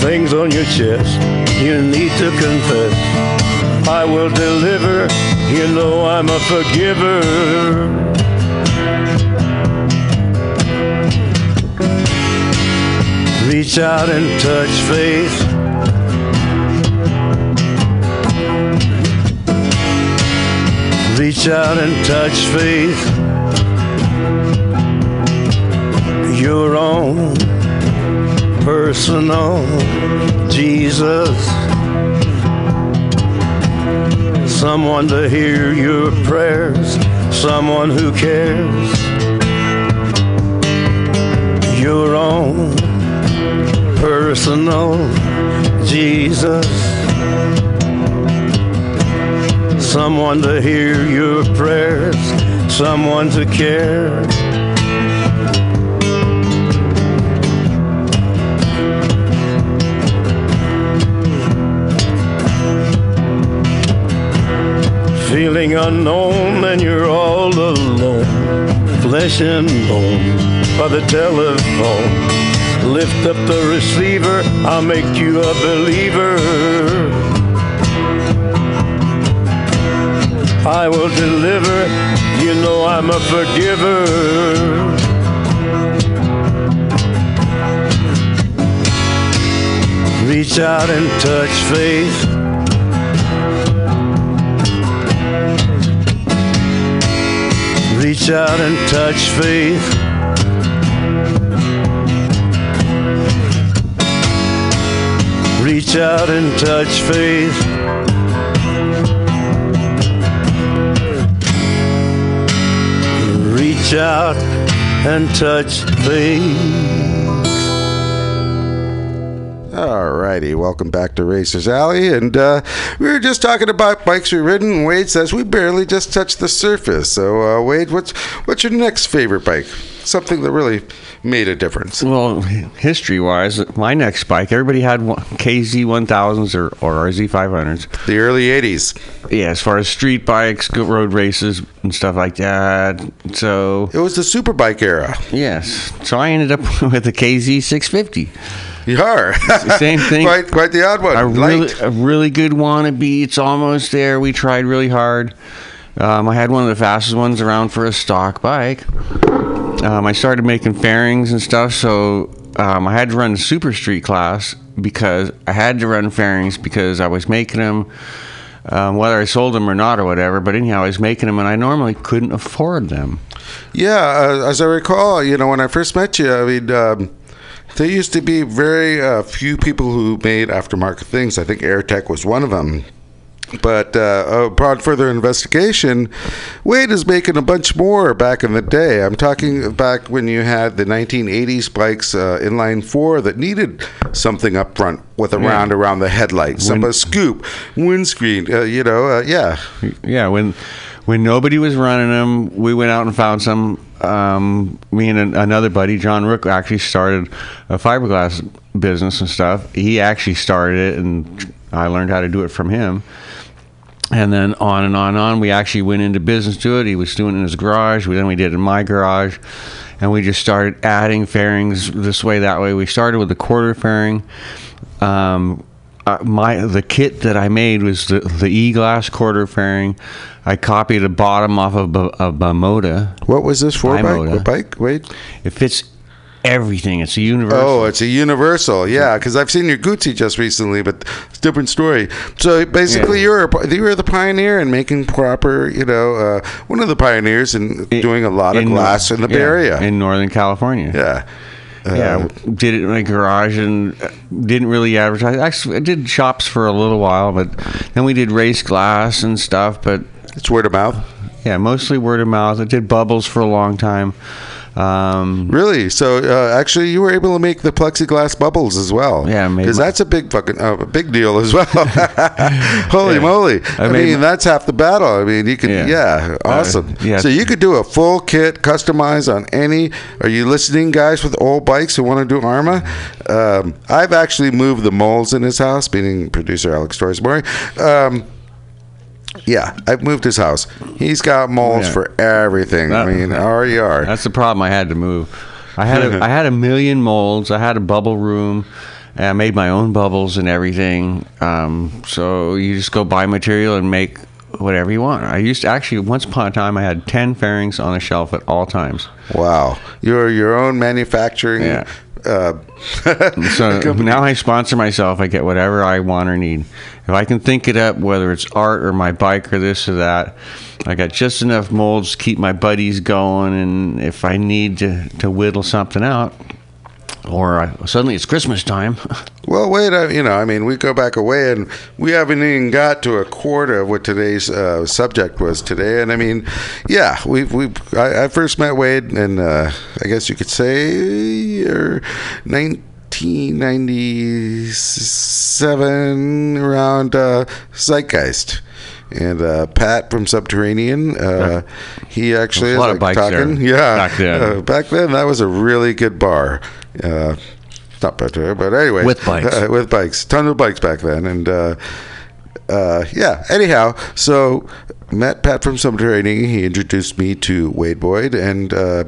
Things on your chest, you need to confess. I will deliver, you know I'm a forgiver. Reach out and touch faith. Reach out and touch faith. Your own personal Jesus. Someone to hear your prayers, someone who cares. Your own personal Jesus. someone to hear your prayers, someone to care. Feeling unknown and you're all alone, flesh and bone by the telephone. Lift up the receiver, I'll make you a believer. I will deliver. You know I'm a forgiver. Reach out and touch faith. Reach out and touch faith. Reach out and touch faith. reach out and touch faith. Alrighty, welcome back to Racers Alley, and uh, we were just talking about bikes we've ridden. And Wade says we barely just touched the surface. So, uh, Wade, what's what's your next favorite bike? Something that really made a difference. Well, history wise, my next bike, everybody had one- KZ 1000s or, or RZ 500s. The early '80s. Yeah, as far as street bikes, road races, and stuff like that. So, It was the superbike era. yes. So I ended up with a KZ 650. You are Same thing. quite quite the odd one. a really, Light. a really good wannabe. It's almost there. We tried really hard. Um, I had one of the fastest ones around for a stock bike. Um, I started making fairings and stuff, so um, I had to run super street class because I had to run fairings because I was making them, um, whether I sold them or not or whatever. But anyhow, I was making them, and I normally couldn't afford them. Yeah, uh, as I recall, you know, when I first met you, I mean, um, there used to be very uh, few people who made aftermarket things. I think AirTech was one of them. But uh, upon further investigation, Wade is making a bunch more back in the day. I'm talking back when you had the 1980s bikes uh, inline four that needed something up front with a round around the headlight, some a scoop, windscreen. Uh, you know, uh, yeah, Yeah, when when nobody was running them, we went out and found some. Um, me and an, another buddy, John Rook, actually started a fiberglass business and stuff. He actually started it, and I learned how to do it from him. And then on and on and on, we actually went into business to it. He was doing it in his garage. We, then we did it in my garage, and we just started adding fairings this way, that way. We started with the quarter fairing. Um, uh, my the kit that I made was the the E glass quarter fairing. I copied the bottom off of a, a Bimota. What was this for bike? Bimota. What bike? Wade? It fits everything. It's a universal. Oh, it's a universal, yeah. Because I've seen your Gucci just recently, but it's a different story. So basically, Yeah. you're a, you were the pioneer in making proper, you know, uh, one of the pioneers in doing a lot of glass in the Bay yeah, Area. in Northern California. yeah. Uh, yeah, did it in my garage and uh, didn't really advertise. Actually, I did shops for a little while, but then we did race glass and stuff. But It's word of mouth. yeah, mostly word of mouth. I did bubbles for a long time. Um, Really? So uh, actually, you were able to make the plexiglass bubbles as well. Yeah, because that's a big fucking uh, a big deal as well. Holy Yeah. moly! I, I mean, my- that's half the battle. I mean, you can yeah, Yeah. awesome. Uh, yeah. So you could do a full kit, customize on any. Are you listening, guys, with old bikes who want to do AHRMA? Um, I've actually moved the molds in his house, meaning producer Alex Torres Murray. Um, yeah, I've moved his house. He's got molds Yeah. for everything. I That- mean, RER. That's the problem. I had to move. I had a, I had a million molds. I had a bubble room. And I made my own bubbles and everything. Um, so you just go buy material and make whatever you want. I used to actually once upon a time I had ten fairings on a shelf at all times. Wow, you're your own manufacturing. Yeah. Uh, So now I sponsor myself. I get whatever I want or need. If I can think it up, whether it's art or my bike or this or that, I got just enough molds to keep my buddies going. And if I need to, to whittle something out, or I, suddenly it's Christmas time, Well, wait, I, you know, I mean, we go back a way, and we haven't even got to a quarter of what today's uh, subject was today. And I mean, yeah, we've we I, I first met Wade, in uh, I guess you could say, er, 1997 around uh, Zeitgeist. And uh, Pat from Subterranean, uh, he actually is a lot of like bikes talking. there Yeah, back then. Uh, back then, that was a really good bar. Uh, not better, but anyway, With bikes. uh, with bikes, ton of bikes back then, and uh, uh, yeah. Anyhow, so met Pat from Subterranean. He introduced me to Wade Boyd, and uh,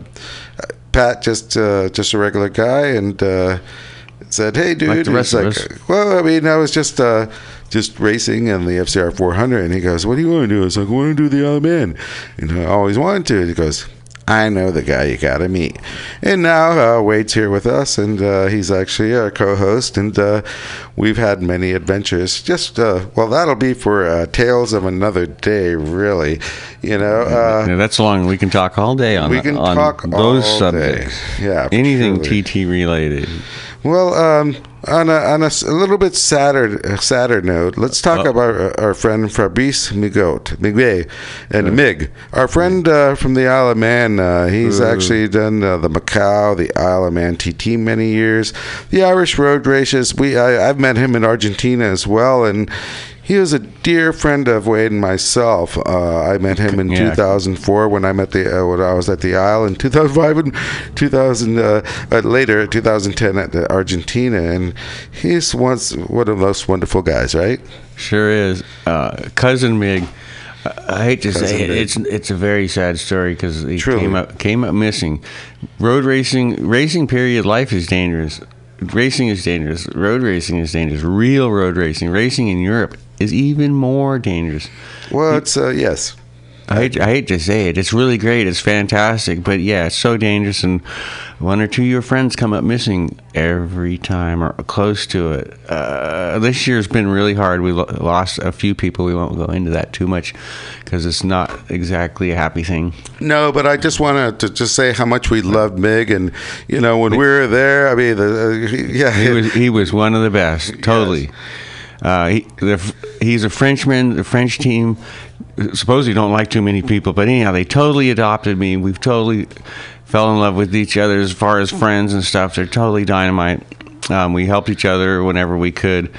Pat just uh, just a regular guy, and uh, said, "Hey, dude." Like the rest He's of like, us. Well, I mean, I was just. Uh, just racing in the FZR 400, and he goes, "What do you want to do?" I was like, "I want to do the Isle of Man," and I always wanted to. He goes, I know the guy you got to meet. And now uh, Wade's here with us, and uh, he's actually our co host. And uh, we've had many adventures. Just, uh, well, that'll be for uh, Tales of Another Day, really. You know, uh, Yeah, that's long. We can talk all day on, we can on talk those all subjects. day. Yeah, Anything truly. TT related. Well, um, on a on a, a little bit sadder sadder note, let's talk Oh. about our, our friend Fabrice Migot, Miguel, and Mig. Our friend uh, from the Isle of Man. Uh, he's actually done uh, the Macau, the Isle of Man TT many years. The Irish road races. We I, I've met him in Argentina as well, and. He was a dear friend of Wade and myself. Uh, I met him in Yeah. 2004 when I met the uh, when I was at the Isle in 2005 and 2000 uh, uh, later 2010 at the Argentina, and he's once one of the most wonderful guys, right? Sure is. Uh, cousin Mig. I- hate to Cousin say it, it's it's a very sad story because he Truly. came up came up missing. Road racing, racing period, life is dangerous. Racing is dangerous. Road racing is dangerous. Real road racing, racing in Europe is even more dangerous. Well, it's uh, yes. I hate, I hate to say it. It's really great. It's fantastic. But yeah, it's so dangerous. And one or two of your friends come up missing every time or close to it. Uh, this year's been really hard. We lo- lost a few people. We won't go into that too much because it's not exactly a happy thing. No, but I just wanted to just say how much we loved Mig, and you know when we were there, I mean, the, uh, yeah, He was he was one of the best. Totally. Uh, he, the, he's a Frenchman. The French team supposedly don't like too many people, but anyhow, they totally adopted me. We've totally fell in love with each other as far as friends and stuff. They're totally dynamite. Um, we helped each other whenever we could,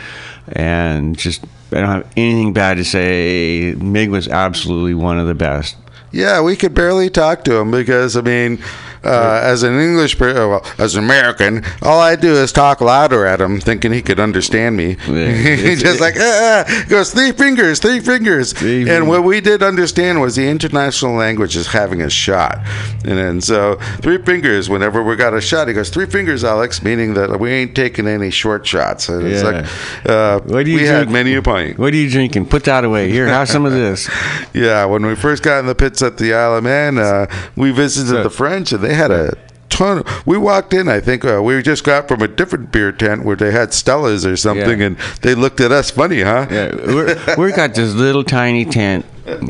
and just I don't have anything bad to say. Mig was absolutely one of the best. Yeah, we could barely talk to him because I mean, uh, as an English, uh, well, as an American, all I do is talk louder at him, thinking he could understand me. He's just like, ah, ah. Goes three fingers, three fingers, Three and fingers. what we did understand was the international language is having a shot, and then so three fingers. Whenever we got a shot, he goes three fingers, Alex, meaning that we ain't taking any short shots. And it's Yeah. like, uh, What do you we had many a pint. What are you drinking? Put that away. Here, have some of this. Yeah, when we first got in the pits at the Isle of Man, uh, we visited the French, and they had a ton. Of, we walked in. I think uh, we just got from a different beer tent where they had Stellas or something, Yeah. and they looked at us funny, huh? Yeah, we're, we got this little tiny tent,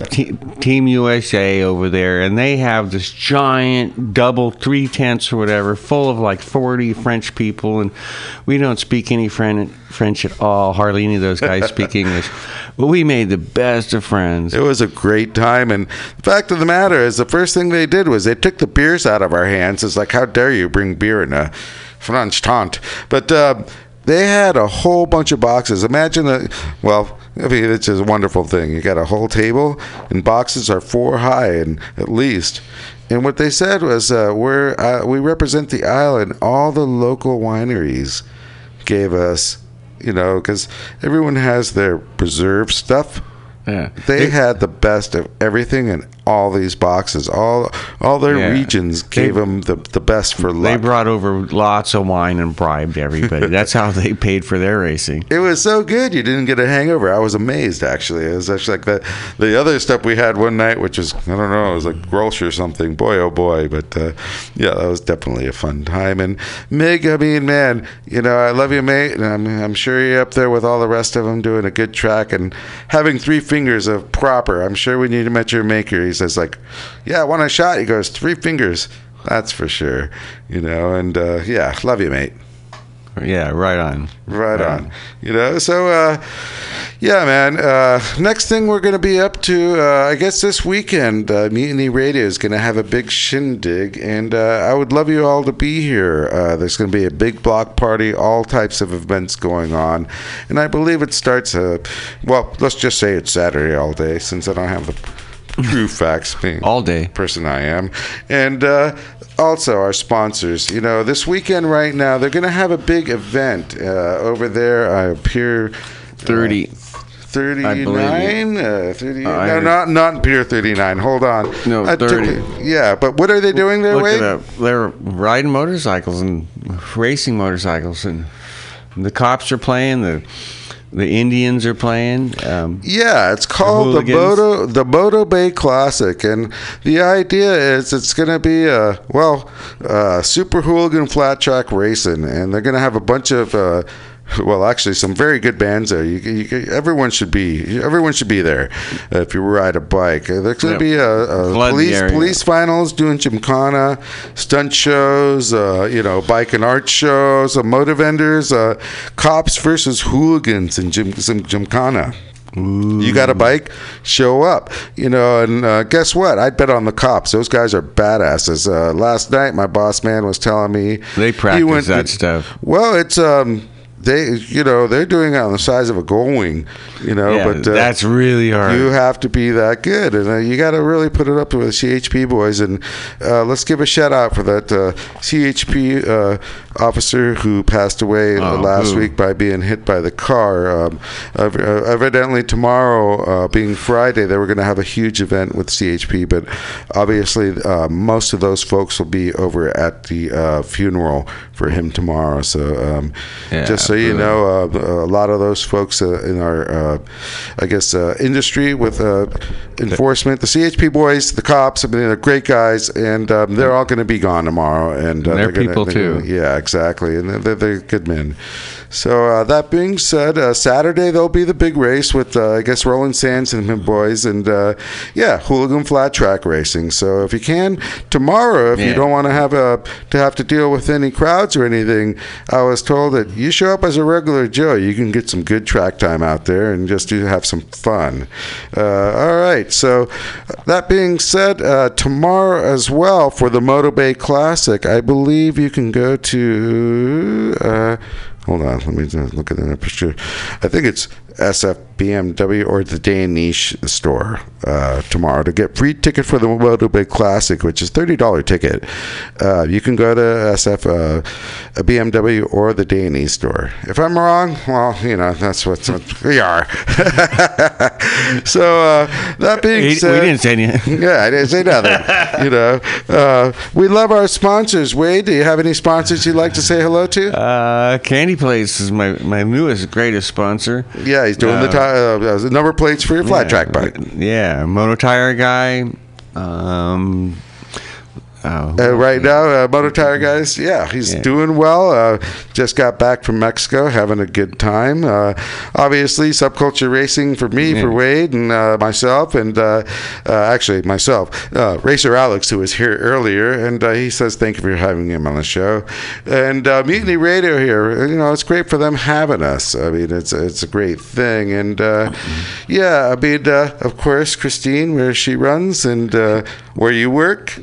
Te- Team USA over there, and they have this giant double three tents or whatever, full of like forty French people, and we don't speak any French French at all. Hardly any of those guys speak English, but we made the best of friends. It was a great time, and the fact of the matter is, the first thing they did was they took the beers out of our hands. It's like, how dare you bring beer in a French taunt? But uh, they had a whole bunch of boxes. Imagine a well. I mean, it's just a wonderful thing. You got a whole table, and boxes are four high, and at least. And what they said was, uh, we're uh, we represent the island. All the local wineries gave us, you know, because everyone has their preserved stuff. Yeah. They had the best of everything in all these boxes. All all their Yeah. regions gave They- them the, the best for They brought over lots of wine and bribed everybody. That's how they paid for their racing. it was so good you didn't get a hangover. I was amazed actually. It was actually like the the other stuff we had one night, which was I don't know, it was like Grolsch or something. Boy oh boy, but uh, yeah, that was definitely a fun time. And Mig, I mean, man, you know, I love you, mate, and I'm I'm sure you're up there with all the rest of them doing a good track and having three fingers of proper. I'm sure when you met your maker, he says like, yeah, I want a shot. He goes three fingers. That's for sure, you know. And uh, yeah, love you, mate. Yeah, right on. Right on. You know, so uh, yeah, man. Uh, next thing we're going to be up to, uh, I guess this weekend, uh, Mutiny Radio is going to have a big shindig, and uh, I would love you all to be here. Uh, there's going to be a big block party, all types of events going on, and I believe it starts. Uh, well, let's just say it's Saturday all day, since I don't have the true facts. Being All day. person I am. And uh, also our sponsors. You know, this weekend right now, they're going to have a big event uh, over there. I appear 30. 39? Uh, 30, I no, not not Pier 39. Hold on. No, took 30. it- yeah, but what are they doing there, Look Wade? at that. They're riding motorcycles and racing motorcycles, and the cops are playing. The the Indians are playing. Um, Yeah, it's called the, hooligans. Moto the Moto Bay Classic, and the idea is it's going to be a well, uh, super hooligan flat track racing, and they're going to have a bunch of. Uh, well, actually, some very good bands there. You, you, everyone should be everyone should be there uh, if you ride a bike. Uh, There's going to be a, a police police finals doing gymkhana, stunt shows, uh, you know, bike and art shows, uh, motor vendors, uh, cops versus hooligans and gym, some gymkhana. You got a bike? Show up. You know, and uh, guess what? I'd bet on the cops. Those guys are badasses. Uh, last night, my boss man was telling me They he practice went that stuff. Well, it's um, they you know they're doing it on the size of a gull wing. You know, yeah, but uh, that's really hard. you have to be that good, and uh, you got to really put it up with the CHP boys. And uh, let's give a shout out for that uh, CHP uh, officer who passed away Oh, last who? week by being hit by the car. Um, evidently, tomorrow, uh, being Friday, they were going to have a huge event with CHP, but obviously, uh, most of those folks will be over at the uh, funeral for him tomorrow. So, um, Yeah, just so you know, uh, a lot of those folks uh, in our, uh, I guess, uh, industry with uh, enforcement, the CHP boys, the cops, I mean, they're great guys, and um, they're all going to be gone tomorrow. And uh, They're gonna- people, they're too. gonna- yeah, exactly, and they're, they're good men. So uh, that being said, uh, Saturday there'll be the big race with uh, I guess Roland Sands and the boys, and uh, yeah, hooligan flat track racing. So if you can tomorrow, if you don't want to have a to have to deal with any crowds or anything, I was told that you show up as a regular Joe, you can get some good track time out there and just do have some fun. Uh, all right, so that being said, uh, tomorrow as well for the Moto Bay Classic, I believe you can go to. Hold on, let me look at the picture. I think it's SF BMW or the Danish store uh, tomorrow to get free ticket for the Moto Bay Classic, which is thirty dollar ticket. Uh, you can go to SF uh, a BMW or the Danish store. If I'm wrong, well, you know that's what we are. so uh, that being We- we didn't say anything. yeah, I didn't say nothing. you know, uh, we love our sponsors. Wade, do you have any sponsors you'd like to say hello to? Uh, Candy Place is my, my newest, greatest sponsor. yeah, he's doing the, ti- uh, the number plates for your flat Yeah, track bike. Yeah, motor tire guy. Um, oh, Uh, right now, uh, Motor Tire guys, yeah, he's Yeah. doing well. Uh, just got back from Mexico, having a good time. Uh, obviously, subculture racing for me, for Wade, and uh, myself, and uh, uh, actually myself, uh, Racer Alex, who was here earlier, and uh, he says thank you for having him on the show. And uh, Mutiny Radio here, you know, it's great for them having us. I mean, it's it's a great thing, and uh, yeah, I mean, uh, of course, Christine, where she runs, and uh, where you work.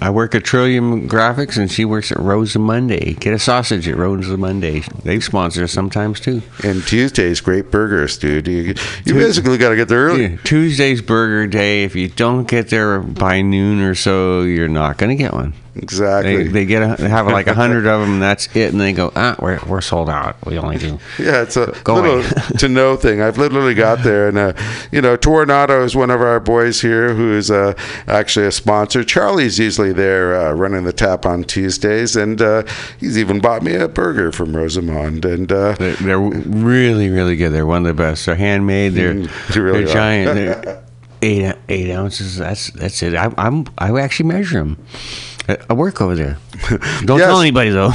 I work at Trillium Graphics, and she works at Rosamunde. Get a sausage at Rosamunde. They sponsor us sometimes too. And Tuesdays, great burgers, dude. You, you basically got to get there early. Yeah, Tuesday's Burger Day. If you don't get there by noon or so, you're not going to get one. Exactly. They, they get a, they have like a hundred of them. And that's it, and they go, ah, we're, we're sold out. We only do. yeah, it's a Go little to no thing. I've literally got there, and uh, you know, Tornado is one of our boys here who is uh, actually a sponsor. Charlie's usually there uh, running the tap on Tuesdays, and uh, he's even bought me a burger from Rosamunde. And uh, They're, they're really, really good. They're one of the best. They're handmade. They're Mm, they really they're giant. They're eight eight ounces. That's that's it. I, I'm I actually measure them. I work over there. Don't Yes. tell anybody though.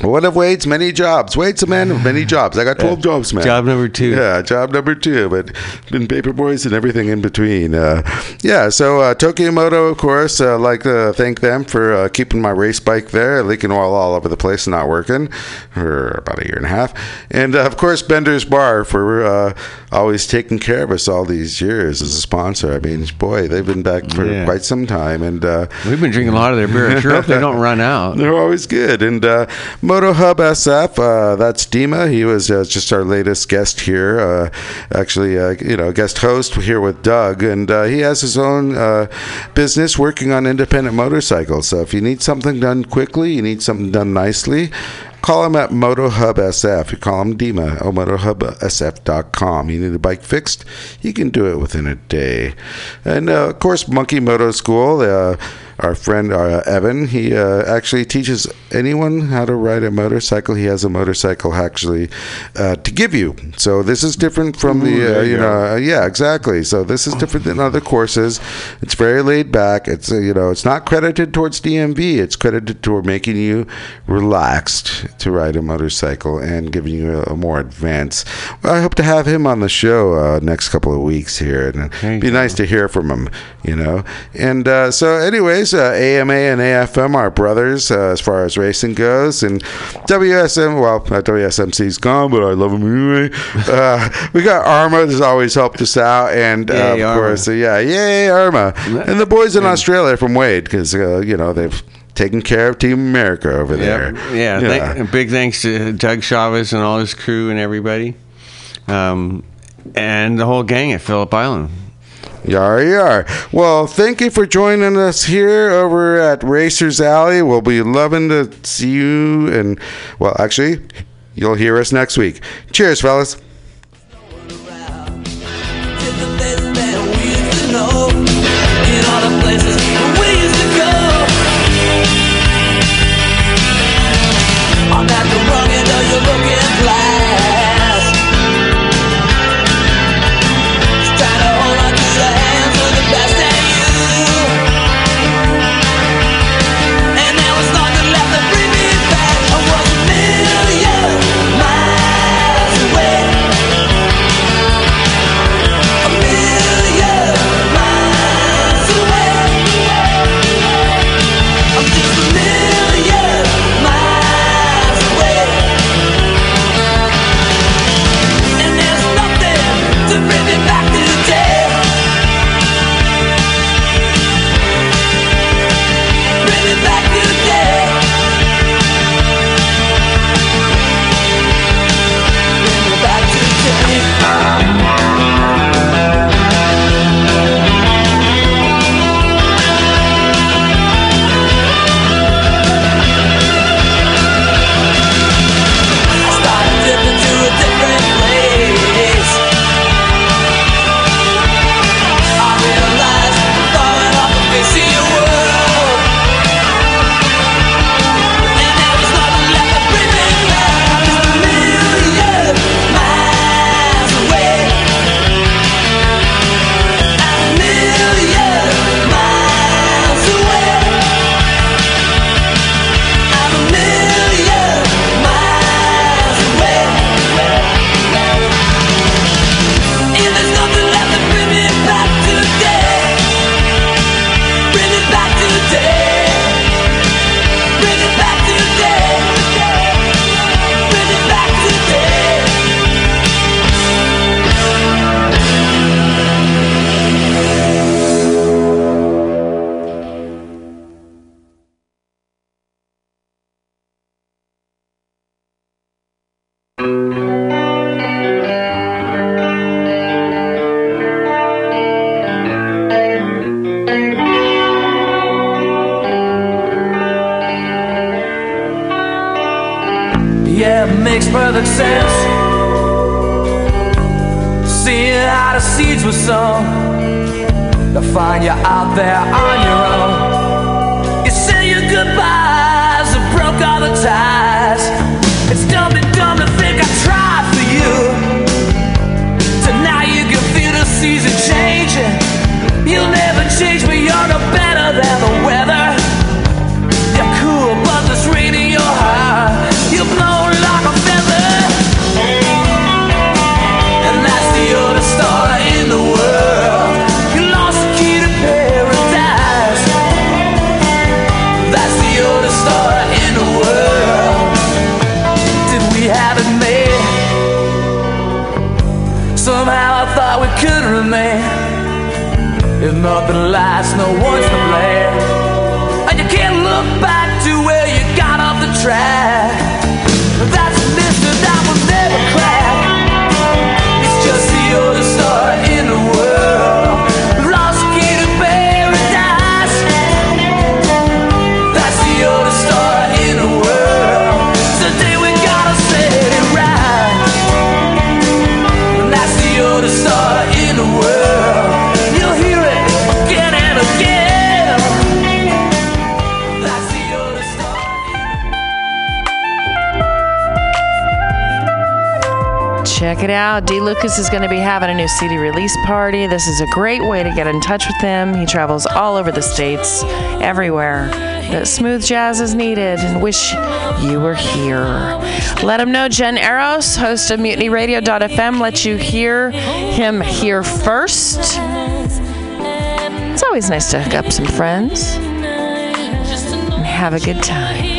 One of Wade's many jobs. Wade's a man of many jobs. I got 12 jobs, man. Job number two. Yeah, job number two, but been paper boys and everything in between. Uh, yeah, so uh, Tokyo Moto, of course, uh, like to thank them for uh, keeping my race bike there, leaking oil all over the place and not working for about a year and a half. And uh, of course, Bender's Bar for uh, always taking care of us all these years as a sponsor. I mean, boy, they've been back for Yeah. quite some time. And uh, We've been drinking a lot of their beer. Sure they don't run out. they're always good. And uh, Moto Hub SF, uh, that's Dima. He was uh, just our latest guest here. Uh, actually, uh, you know, guest host here with Doug. And uh, he has his own business working on independent motorcycles. So if you need something done quickly, you need something done nicely, Call him at Moto Hub SF. You call him Dima, or motohubsf.com. You need a bike fixed, you can do it within a day. And uh, of course, Monkey Moto School. Uh, our friend uh, Evan, he uh, actually teaches anyone how to ride a motorcycle. He has a motorcycle actually uh, to give you. So this is different from the, uh, you you know, uh, yeah, exactly. So this is different than other courses. It's very laid back. It's uh, you know, it's not credited towards DMV. It's credited toward making you relaxed to ride a motorcycle and giving you a, a more advanced. Well, I hope to have him on the show uh, next couple of weeks here, and it'd be go. nice to hear from him. You know, and uh, so anyways, uh, AMA and AFM are brothers uh, as far as racing goes, and WSM. Well, WSMC's gone, but I love him anyway. Uh, we got AHRMA has always helped us out, and uh, Yay, of AHRMA. course, uh, yeah, yay AHRMA, and the boys in Australia from Wade because uh, you know they've taken care of Team America over there. Yeah, thank- and big thanks to Doug Chavez and all his crew and everybody, um, and the whole gang at Phillip Island. Yar yar. Well, thank you for joining us here over at Racers Alley. We'll be loving to see you, and well, actually, you'll hear us next week. Cheers, fellas. D. Lucas is going to be having a new CD release party. This is a great way to get in touch with him. He travels all over the states, everywhere that smooth jazz is needed, and wish you were here. Let him know Jen Eros, host of MutinyRadio.fm, let you hear him here first. It's always nice to hook up some friends and have a good time.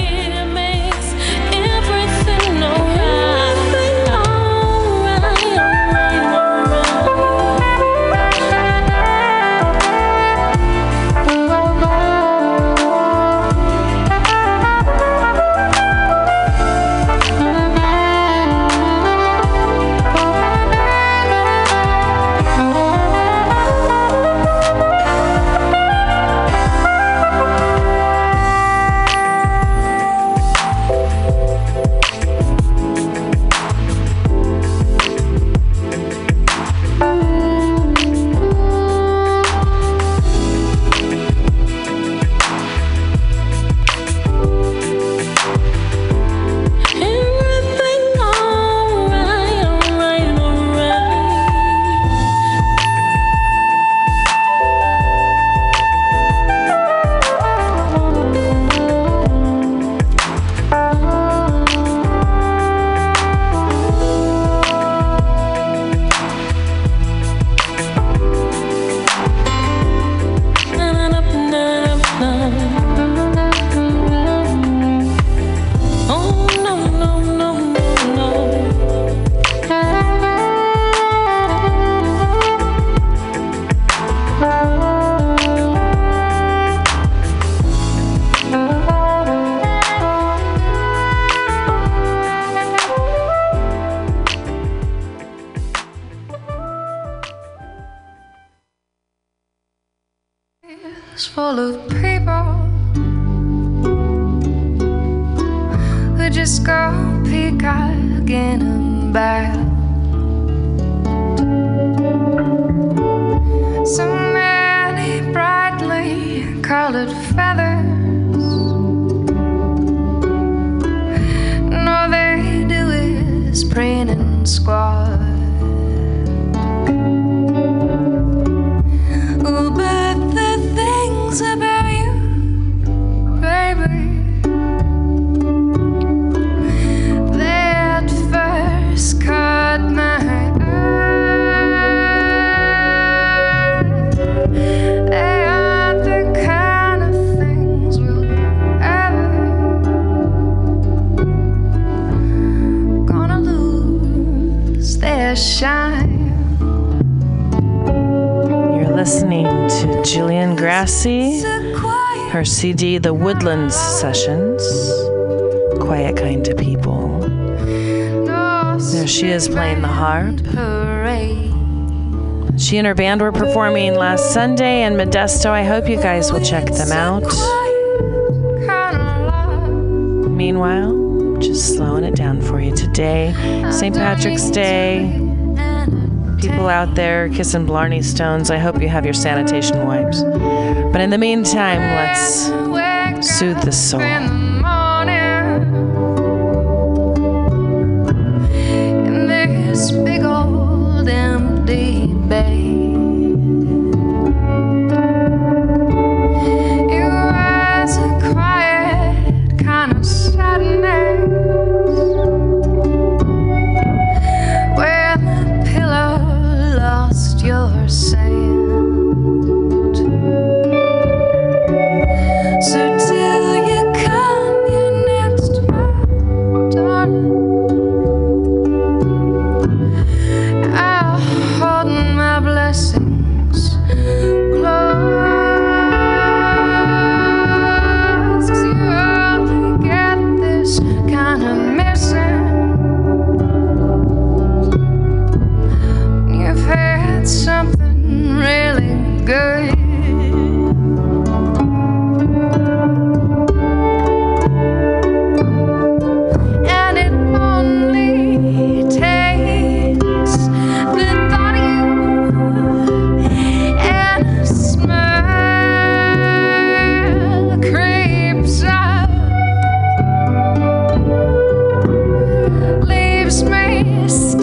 CD, The Woodlands Sessions. Quiet Kind of People. There she is playing the harp. She and her band were performing last Sunday in Modesto. I hope you guys will check them out. Meanwhile, just slowing it down for you today. St. Patrick's Day. People out there kissing Blarney Stones. I hope you have your sanitation wipes. But in the meantime, let's soothe the soul.